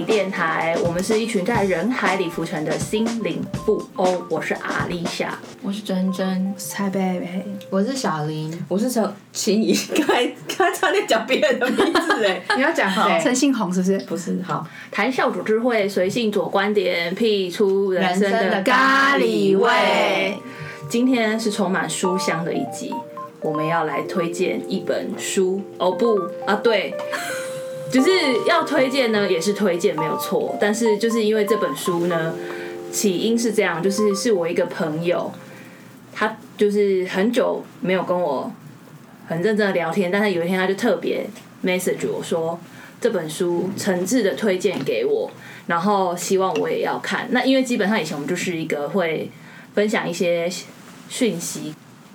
里电台，我们是一群在人海里浮沉的心灵布欧。我是阿丽夏，我是珍珍，蔡贝贝，我是小林，我是陈秦怡。刚才刚才差点讲别人的名字哎，你要讲谁？陈信宏是不是？不是，好，谈笑主智慧，随性左观点，辟出人生的的咖咖喱味。今天是充满书香的一集，我们要来推荐一本书。哦不啊，对。就是要推荐呢，也是推荐没有错，但是就是因为这本书呢，起因是这样，就是是我一个朋友，他就是很久没有跟我很认真的聊天，但是有一天他就特别 message 我说这本书诚挚的推荐给我，然后希望我也要看。那因为基本上以前我们就是一个会分享一些讯息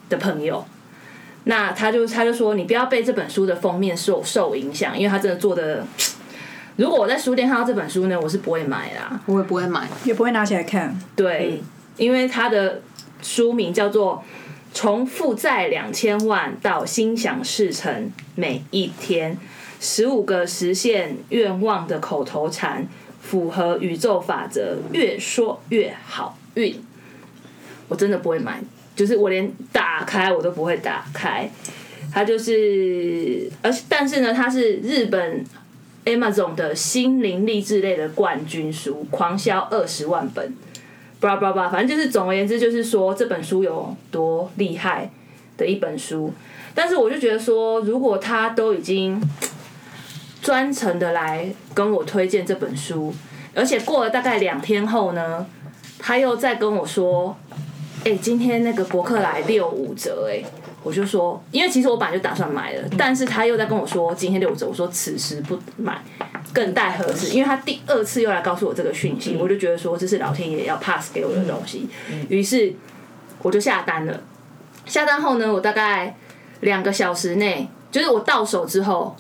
的朋友，那他就他就说，你不要被这本书的封面受受影响，因为他真的做的。如果我在书店看到这本书呢，我是不会买啦。我也不会买。也不会拿起来看。对，因为他的书名叫做《从负债两千万到心想事成每一天：十五个实现愿望的口头禅，符合宇宙法则，越说越好运。我真的不会买，就是我连打开我都不会打开。它就是，而但是呢，它是日本 Amazon 的心灵励志类的冠军书，狂销二十万本。blah blah blah，反正就是总而言之，就是说这本书有多厉害的一本书。但是我就觉得说，如果他都已经专程的来跟我推荐这本书，而且过了大概两天后呢，他又再跟我说，哎、今天那个博客来六五折、哎。我就说，因为其实我本来就打算买了，但是他又在跟我说今天六五折，我说此时不买，更待何时？因为他第二次又来告诉我这个讯息，我就觉得说这是老天爷要 pass 给我的东西，于是我就下单了。下单后呢，我大概两个小时内，就是我到手之后，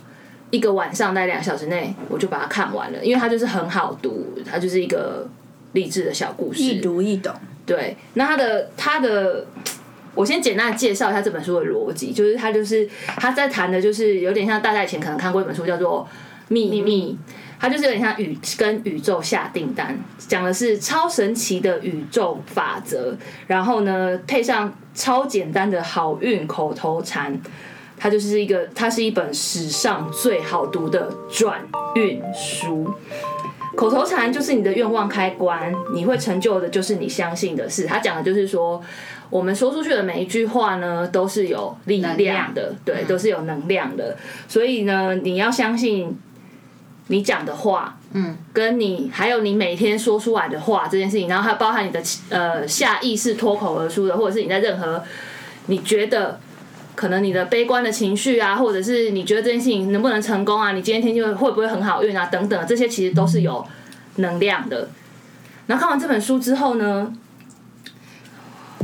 一个晚上在两小时内我就把它看完了，因为它就是很好读，它就是一个励志的小故事，易读易懂。对，那他的他的，我先简单的介绍一下这本书的逻辑，就是他就是他在谈的，就是有点像大家以前可能看过一本书叫做《秘密》，它就是有点像宇跟宇宙下订单，讲的是超神奇的宇宙法则，然后呢配上超简单的好运口头禅。它就是一个，它是一本史上最好读的转运书。口头禅就是你的愿望开关，你会成就的就是你相信的事。他讲的就是说，我们说出去的每一句话呢，都是有力量的，对，都是有能量的。所以呢，你要相信你讲的话，嗯，跟你还有你每天说出来的话这件事情，然后还包含你的呃下意识脱口而出的，或者是你在任何你觉得。可能你的悲观的情绪啊，或者是你觉得这件事情能不能成功啊，你今天天气会不会很好运啊，等等，这些其实都是有能量的。然后看完这本书之后呢，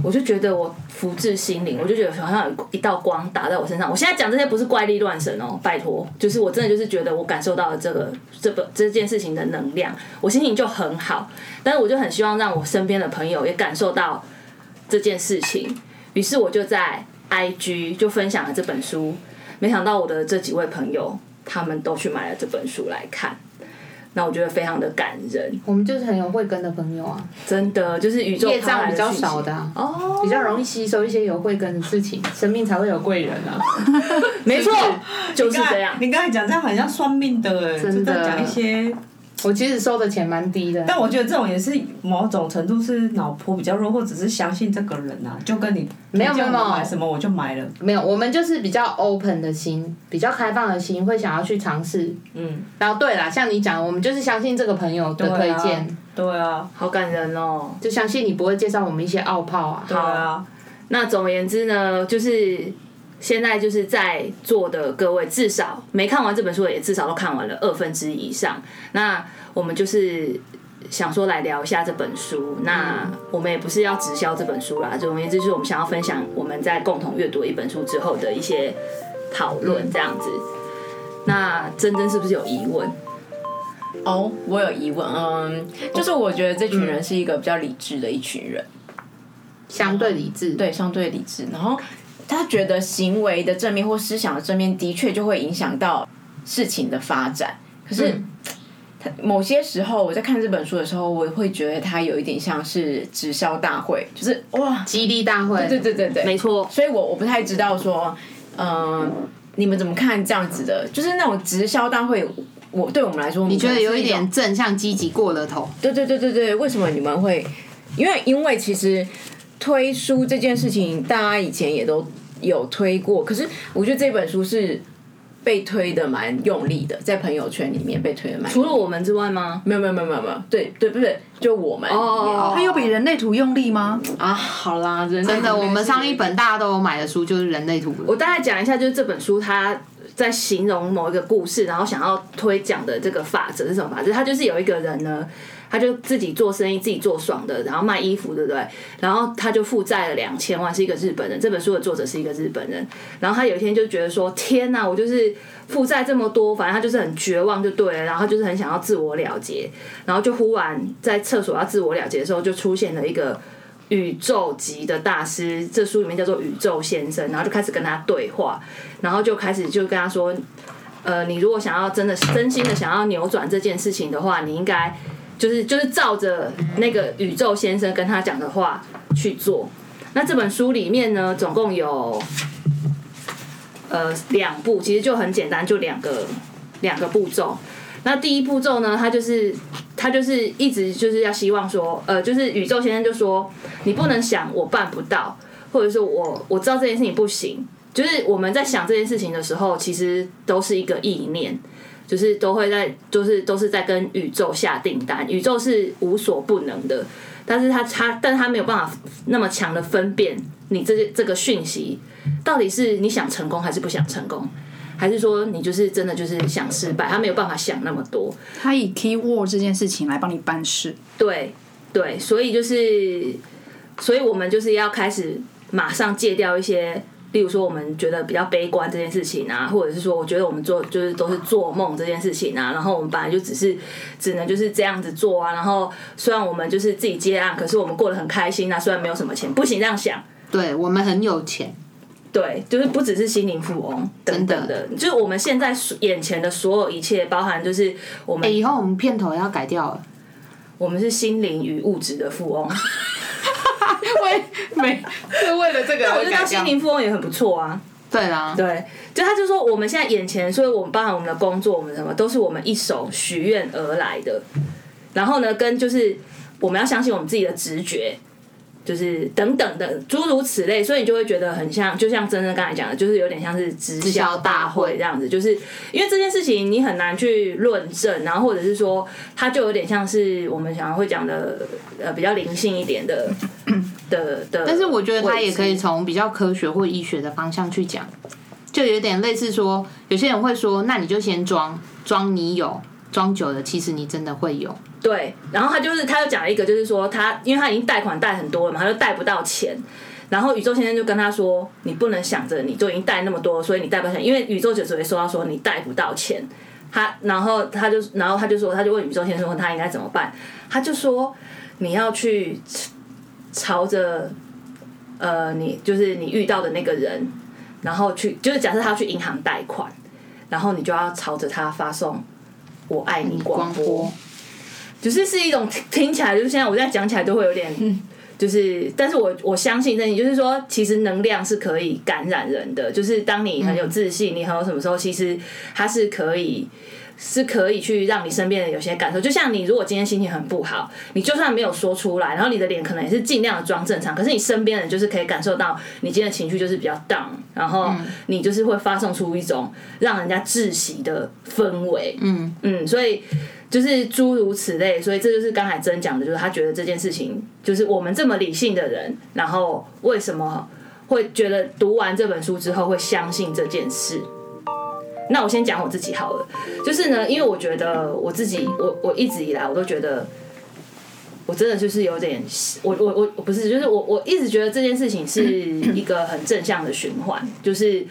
我就觉得我福至心灵，我就觉得好像有一道光打在我身上。我现在讲这些不是怪力乱神哦，拜托，就是我真的就是觉得我感受到了这个这本这件事情的能量，我心情就很好。但是我就很希望让我身边的朋友也感受到这件事情，于是我就在 IG 就分享了这本书。没想到我的这几位朋友，他们都去买了这本书来看。那我觉得非常的感人，我们就是很有慧根的朋友啊，真的就是宇宙业障比较少的啊、哦，比较容易吸收一些有慧根的事情，生命才会有贵人啊。没错，就是这样。你刚才讲这样很像算命的哎，真的就在讲一些。我其实收的钱蛮低的，但我觉得这种也是某种程度是脑波比较弱，或者是相信这个人啊，就跟你没有没有买什么我就买了。没有，我们就是比较 open 的心，比较开放的心，会想要去尝试。嗯，然后对啦，像你讲，我们就是相信这个朋友的推荐，对啊，好感人哦！就相信你不会介绍我们一些傲泡啊。对啊，那总而言之呢，就是现在就是在座的各位，至少没看完这本书的也至少都看完了二分之一以上。那我们就是想说来聊一下这本书。那我们也不是要直销这本书啦，总而言之就是我们想要分享我们在共同阅读一本书之后的一些讨论，这样子。那珍珍是不是有疑问？哦，我有疑问，嗯，就是我觉得这群人是一个比较理智的一群人，相对理智，对，相对理智，然后他觉得行为的正面或思想的正面的确就会影响到事情的发展，可是。某些时候我在看这本书的时候，我会觉得它有一点像是直销大会，就是哇，激励大会，对对对对，没错，所以我我不太知道说，嗯、你们怎么看这样子的？就是那种直销大会，我对我们来说，你觉得有一点正向积极过了头？对对对对对，为什么你们会？因为因为其实推书这件事情，大家以前也都有推过，可是我觉得这本书是被推的蛮用力的，在朋友圈里面被推的蛮除了我们之外吗？没有没有没有没有没有，对对不对？就我们哦它有比人类图用力吗？啊，好啦，真真的，我们上一本大家都有买的书就是《人类图》我大概讲一下，就是这本书它在形容某一个故事，然后想要推讲的这个法则是什么法则？他就是有一个人呢，他就自己做生意，自己做爽的，然后卖衣服，对不对？然后他就负债了两千万，是一个日本人。这本书的作者是一个日本人。然后他有一天就觉得说：“天哪，我就是负债这么多，反正他就是很绝望，就对了。然后就是很想要自我了结，然后就忽然在厕所要自我了结的时候，就出现了一个。”宇宙级的大师，这书里面叫做宇宙先生，然后就开始跟他对话，然后就开始就跟他说，呃，你如果想要真的真心的想要扭转这件事情的话，你应该就是就是照着那个宇宙先生跟他讲的话去做。那这本书里面呢，总共有呃两步，其实就很简单，就两个两个步骤。那第一步骤呢，他就是他就是一直就是要希望说，呃，就是宇宙先生就说，你不能想我办不到，或者是我我知道这件事情不行。就是我们在想这件事情的时候，其实都是一个意念，就是都会在，就是都是在跟宇宙下订单。宇宙是无所不能的，但是他他，但他没有办法那么强的分辨你这这个讯息到底是你想成功还是不想成功。还是说你就是真的就是想失败，他没有办法想那么多。他以 keyword 这件事情来帮你办事。对对，所以就是，所以我们就是要开始马上戒掉一些，例如说我们觉得比较悲观这件事情啊，或者是说我觉得我们做就是都是做梦这件事情啊，然后我们本来就只是只能就是这样子做啊，然后虽然我们就是自己接案，可是我们过得很开心啊，虽然没有什么钱，不行这样想。对我们很有钱，对，就是不只是心灵富翁等等的，就是我们现在眼前的所有一切，包含就是我们、哎、以后我们片头要改掉了。我们是心灵与物质的富翁。为没是为了这个我觉得当心灵富翁也很不错啊。对啊，对，就他就说我们现在眼前，所以我们包含我们的工作，我们什么都是我们一手许愿而来的。然后呢，跟就是我们要相信我们自己的直觉，就是等等的诸如此类，所以你就会觉得很像，就像真真刚才讲的，就是有点像是直销大会这样子，就是因为这件事情你很难去论证，然后或者是说它就有点像是我们想要会讲的呃比较灵性一点的 的的，但是我觉得它也可以从比较科学或医学的方向去讲，就有点类似说，有些人会说，那你就先装装你有，装久了其实你真的会有。对，然后他就是他又讲了一个，就是说他因为他已经贷款贷很多了嘛，他就贷不到钱。然后宇宙先生就跟他说：“你不能想着你都已经贷那么多，所以你贷不到钱，因为宇宙就只会说到说你贷不到钱。”他然后他就然后他就说，他就问宇宙先生说他应该怎么办？他就说你要去朝着呃你就是你遇到的那个人，然后去就是假设他要去银行贷款，然后你就要朝着他发送“我爱你”广播。就是是一种听听起来，就是现在我在讲起来都会有点，就是，但是我我相信这你，就是说，其实能量是可以感染人的，就是当你很有自信，你很有什么时候，其实它是可以。是可以去让你身边人有些感受，就像你如果今天心情很不好，你就算没有说出来，然后你的脸可能也是尽量的装正常，可是你身边人就是可以感受到你今天的情绪就是比较 down，然后你就是会发送出一种让人家窒息的氛围，嗯嗯，所以就是诸如此类，所以这就是刚才真讲的，就是他觉得这件事情，就是我们这么理性的人，然后为什么会觉得读完这本书之后会相信这件事？那我先讲我自己好了，就是呢，因为我觉得我自己，我我一直以来我都觉得，我真的就是有点，我我我不是，就是我我一直觉得这件事情是一个很正向的循环，就是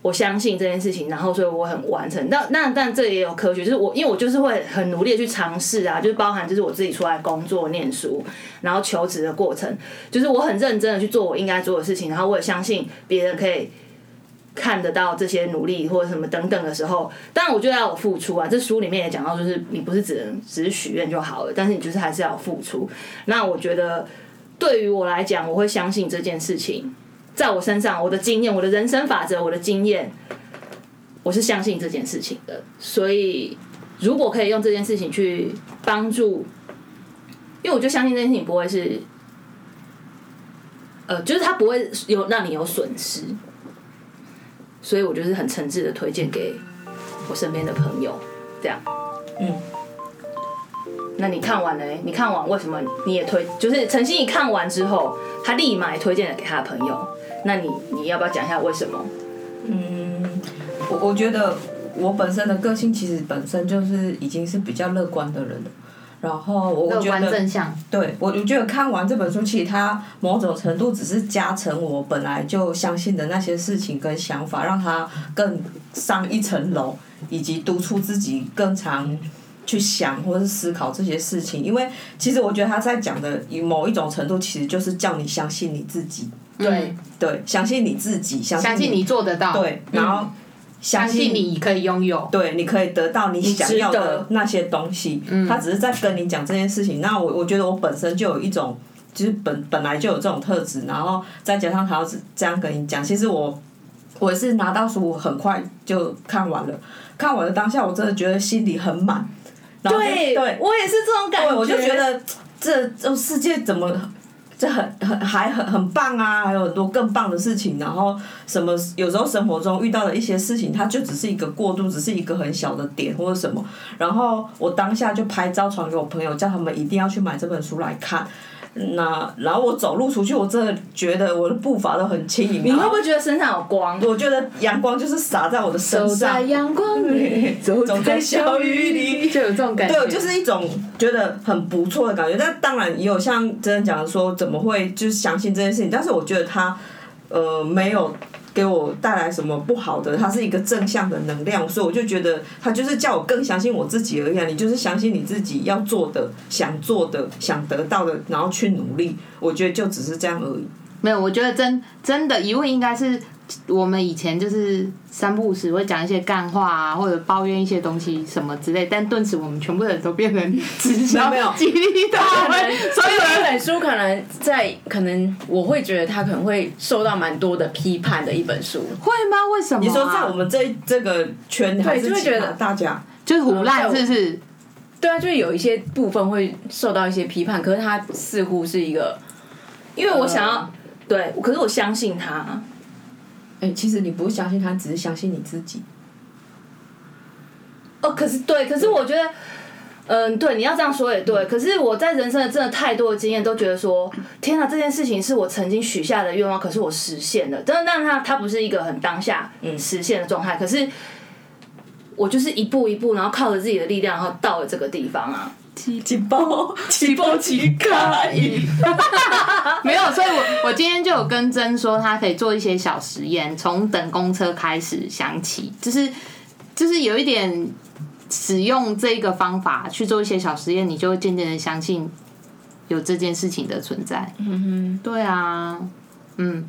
我相信这件事情，然后所以我很完成。那那但这也有科学，就是我因为我就是会很努力的去尝试啊，就是包含就是我自己出来工作、念书，然后求职的过程，就是我很认真的去做我应该做的事情，然后我也相信别人可以。看得到这些努力或者什么等等的时候，当然我觉得要有付出啊。这书里面也讲到，就是你不是只能只是许愿就好了，但是你就是还是要有付出。那我觉得对于我来讲，我会相信这件事情，在我身上，我的经验，我的人生法则，我的经验，我是相信这件事情的。所以如果可以用这件事情去帮助，因为我就相信这件事情不会是。呃，就是它不会有让你有损失，所以我就是很诚挚的推荐给我身边的朋友，这样。嗯。那你看完嘞？你看完为什么你也推？就是陈曦，你看完之后，他立马也推荐了给他的朋友。那你你要不要讲一下为什么？嗯，我我觉得我本身的个性其实本身就是已经是比较乐观的人了。然后我觉得，正向，对我我觉得看完这本书，其实它某种程度只是加成我本来就相信的那些事情跟想法，让它更上一层楼，以及督促自己更常去想或是思考这些事情。因为其实我觉得他在讲的以某一种程度，其实就是叫你相信你自己，对，对，相信你自己，相相信你做得到，对，然后相信你可以拥有，对，你可以得到你想要的那些东西。嗯他只是在跟你讲这件事情。那我我觉得我本身就有一种，就是本本来就有这种特质，然后再加上他要是这样跟你讲，其实我我是拿到书很快就看完了，看完了当下我真的觉得心里很满。对对，我也是这种感觉，我就觉得这这世界怎么这很很还很很棒啊，还有很多更棒的事情。然后什么有时候生活中遇到的一些事情，它就只是一个过渡，只是一个很小的点或者什么。然后我当下就拍照传给我朋友，叫他们一定要去买这本书来看。那然后我走路出去，我真的觉得我的步伐都很轻盈。你会不会觉得身上有光？我觉得阳光就是洒在我的身上走在。阳光里，走在小雨里，就有这种感觉，对，就是一种觉得很不错的感觉。但当然也有像真的讲的说，怎么会就是相信这件事情？但是我觉得他呃没有给我带来什么不好的，它是一个正向的能量，所以我就觉得它就是叫我更相信我自己而已、你就是相信你自己要做的、想做的、想得到的，然后去努力。我觉得就只是这样而已。没有，我觉得真真的疑问应该是我们以前就是三不五时会讲一些干话啊，或者抱怨一些东西什么之类，但顿时我们全部人都变成直销没有激励大会，所以这本书可能在可能我会觉得他可能会受到蛮多的批判的一本书。会吗？为什么、啊？你说在我们这这个圈还是其他就会觉得大家？就是胡乱，是不是？对啊，就是有一些部分会受到一些批判，可是他似乎是一个，因为我想要对，可是我相信他。哎、其实你不相信他，只是相信你自己。哦，可是对，可是我觉得，嗯，对，你要这样说也对。可是我在人生的真的太多的经验，都觉得说，天哪，这件事情是我曾经许下的愿望，可是我实现了。真的，但它它不是一个很当下嗯实现的状态。可是我就是一步一步，然后靠着自己的力量，然后到了这个地方啊。起包，起包起开。没有，所以我我今天就有跟真说，他可以做一些小实验，从等公车开始想起，就是就是有一点使用这个方法去做一些小实验，你就会渐渐的相信有这件事情的存在。嗯哼，对啊，嗯。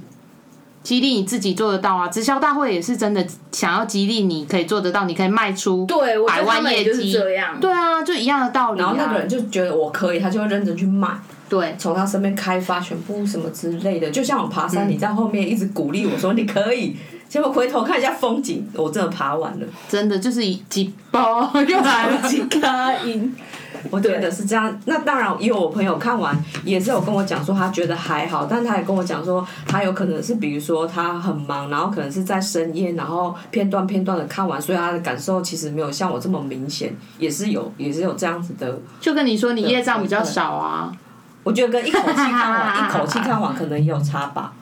激励你自己做得到啊！直销大会也是真的想要激励你可以做得到，你可以卖出对，百万业绩。这样。对啊，就一样的道理、啊。然后那个人就觉得我可以，他就会认真去卖。对，从他身边开发全部什么之类的，就像我爬山，你在后面一直鼓励我说你可以，结果回头看一下风景，我真的爬完了。真的就是一几包又来了。几卡因，我觉得是这样。那当然，也有我朋友看完也是有跟我讲说，他觉得还好，但他也跟我讲说，他有可能是比如说他很忙，然后可能是在深夜，然后片段片段的看完，所以他的感受其实没有像我这么明显，也是有也是有这样子的。就跟你说，你业障比较少啊。我觉得跟一口气看完，一口气看完可能也有差吧。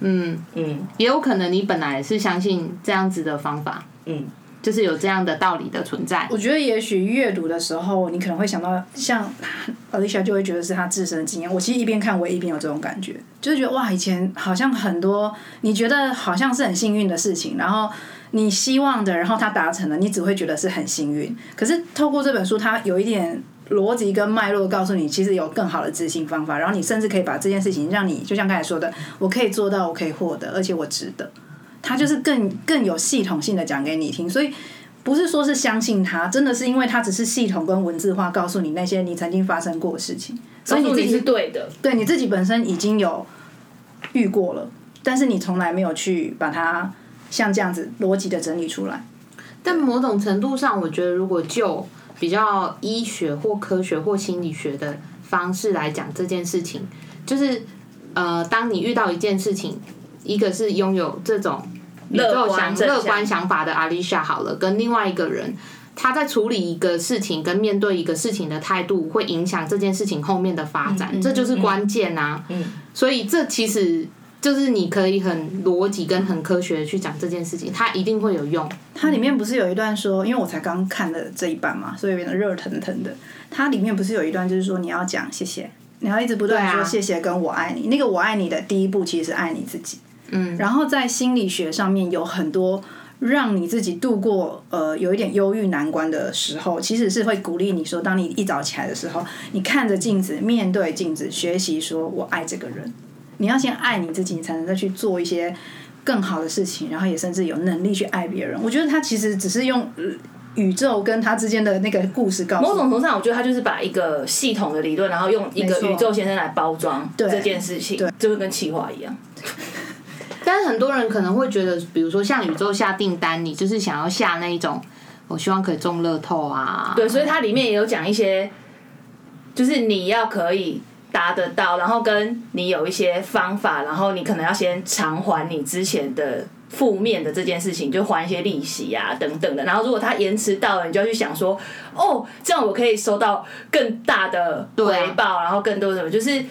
嗯，嗯也有可能你本来是相信这样子的方法，嗯，就是有这样的道理的存在。我觉得也许阅读的时候，你可能会想到，像 Alicia 就会觉得是她自身的经验。我其实一边看，我也一边有这种感觉，就是觉得哇，以前好像很多你觉得好像是很幸运的事情，然后你希望的，然后它达成了，你只会觉得是很幸运。可是透过这本书，它有一点逻辑跟脉络告诉你，其实有更好的执行方法，然后你甚至可以把这件事情让你，就像刚才说的，我可以做到，我可以获得，而且我值得。他就是更更有系统性的讲给你听，所以不是说是相信他，真的是因为他只是系统跟文字化告诉你那些你曾经发生过的事情，所以你自己你是对的，对你自己本身已经有遇过了，但是你从来没有去把它像这样子逻辑的整理出来。但某种程度上，我觉得如果就比较医学或科学或心理学的方式来讲这件事情，就是呃，当你遇到一件事情，一个是拥有这种乐观想乐观想法的阿丽莎好了，跟另外一个人。他在处理一个事情跟面对一个事情的态度，会影响这件事情后面的发展，这就是关键啊。所以这其实就是你可以很逻辑跟很科学的去讲这件事情，它一定会有用。它里面不是有一段说，因为我才刚看了这一版嘛，所以有点热腾腾的。它里面不是有一段就是说你要讲谢谢，你要一直不断说谢谢跟我爱你。那个我爱你的第一步其实是爱你自己。嗯，然后在心理学上面有很多让你自己度过呃有一点忧郁难关的时候，其实是会鼓励你说，当你一早起来的时候，你看着镜子，面对镜子，学习说我爱这个人。你要先爱你自己，你才能再去做一些更好的事情，然后也甚至有能力去爱别人。我觉得他其实只是用呃宇宙跟他之间的那个故事告诉某种程度上，我觉得他就是把一个系统的理论，然后用一个宇宙先生来包装对这件事情，就跟企划一样。但是很多人可能会觉得，比如说像宇宙下订单，你就是想要下那一种，我希望可以中乐透啊。对，所以它里面也有讲一些，就是你要可以达得到，然后跟你有一些方法，然后你可能要先偿还你之前的负面的这件事情，就还一些利息啊等等的。然后如果它延迟到了，你就要去想说，哦，这样我可以收到更大的回报，然后更多什么，就是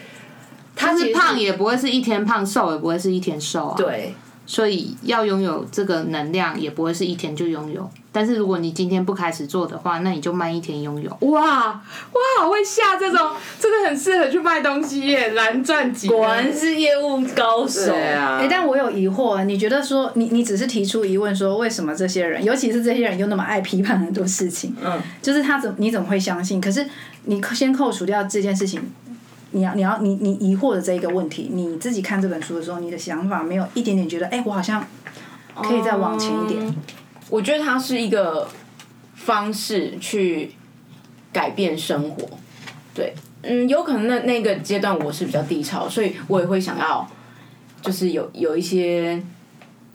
它但是胖也不会是一天胖，瘦也不会是一天瘦啊。，对。所以要拥有这个能量，也不会是一天就拥有。但是如果你今天不开始做的话，那你就慢一天拥有。哇哇，好会下这种，这个很适合去卖东西耶，蓝钻级。果然是业务高手。对啊哎、，但我有疑惑，你觉得说你你只是提出疑问说为什么这些人，尤其是这些人又那么爱批判很多事情，嗯，就是他怎你怎么会相信？可是你先扣除掉这件事情，你要你要你你疑惑的这一个问题，你自己看这本书的时候，你的想法没有一点点觉得，哎、我好像可以再往前一点。我觉得它是一个方式去改变生活。对，嗯，有可能那那个阶段我是比较低潮，所以我也会想要，就是有有一些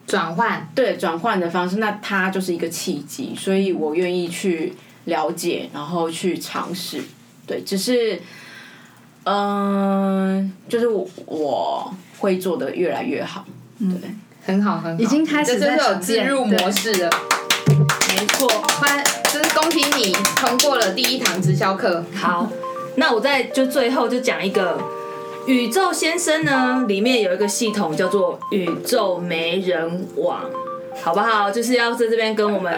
转换。对转换的方式，那它就是一个契机，所以我愿意去了解，然后去尝试。对，只是，嗯、就是我我会做的越来越好。对。很好，很好，已经开始这就是有在自入模式了。没错。欢，就是恭喜你通过了第一堂直销课。好，那我再就最后就讲一个宇宙先生呢，里面有一个系统叫做宇宙媒人网，好不好？就是要在这边跟我们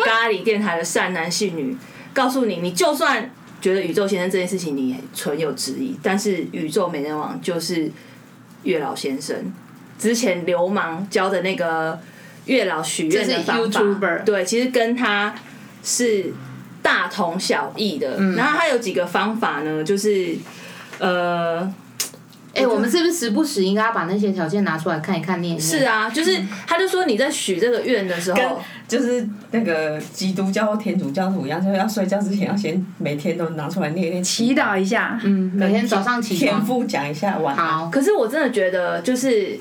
咖喱电台的善男信女告诉你，你就算觉得宇宙先生这件事情你存有质疑，但是宇宙美人王就是月老先生之前流氓教的那个月老许愿的方法，YouTuber。对，其实跟他是大同小异的。然后他有几个方法呢，就是呃，哎、我们是不是时不时应该要把那些条件拿出来看一看、念一念？是啊，就是他就说你在许这个愿的时候，就是那个基督教或天主教徒一样，就是要睡觉之前要先每天都拿出来念一念祈祷一下，嗯，每天早上起天床。父讲一下晚安。好，可是我真的觉得就是。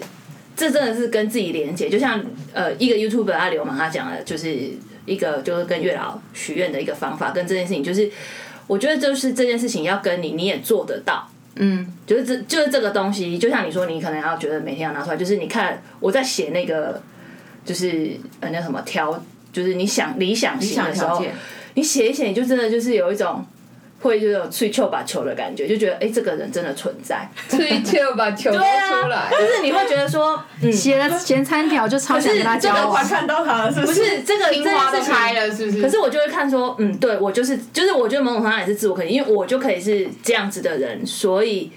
这真的是跟自己连接，就像呃一个 YouTuber 阿流氓他讲的，就是一个就是跟月老许愿的一个方法，跟这件事情就是，我觉得就是这件事情要跟你你也做得到，嗯，就是这就是这个东西，就像你说，你可能要觉得每天要拿出来，就是你看我在写那个，就是呃那什么条，就是你想理想型的时候，你写一写，你就真的就是有一种会就有吹球把球的感觉，就觉得哎、这个人真的存在，吹球把球对啊，就是你会觉得说，嗯，写了前三条就超想跟他交这个往。看到他了，是不不是这个樱花都这件事情开了，是不是？可是我就会看说，嗯，对我就是就是，我觉得某种程度上也是自我肯定，因为我就可以是这样子的人，所以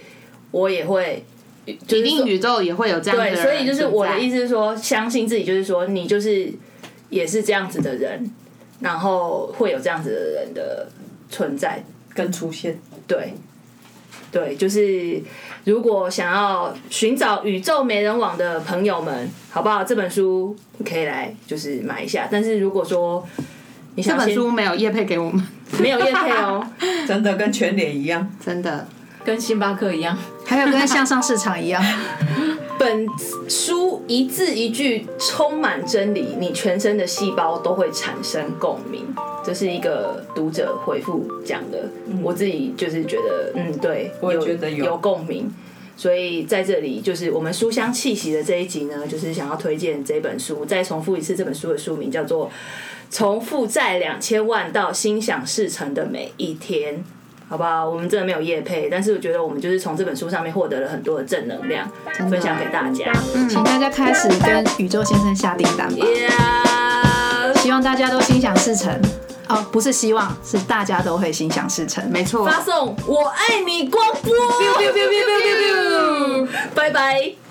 我也会。一定宇宙也会有这样的对，所以就是我的意思是说，相信自己，就是说你就是也是这样子的人，然后会有这样子的人的存在。跟出现。对，对，就是如果想要寻找宇宙美人网的朋友们，好不好？这本书可以来就是买一下。但是如果说你这本书没有叶配给我们，没有业配哦，真的跟全脸一样。真的。跟星巴克一样，还有跟向上市场一样，本书一字一句充满真理，你全身的细胞都会产生共鸣。这是一个读者回复讲的，我自己就是觉得，嗯，对，我也觉得有有共鸣。所以在这里，就是我们书香气息的这一集呢，就是想要推荐这本书。再重复一次，这本书的书名叫做《从负债两千万到心想事成的每一天》。好不好？我们真的没有业配，但是我觉得我们就是从这本书上面获得了很多的正能量，分享给大家。请大家开始跟宇宙先生下订单吧。Yeah 希望大家都心想事成。哦，不是希望，是大家都会心想事成。没错，发送我爱你光波，拜拜。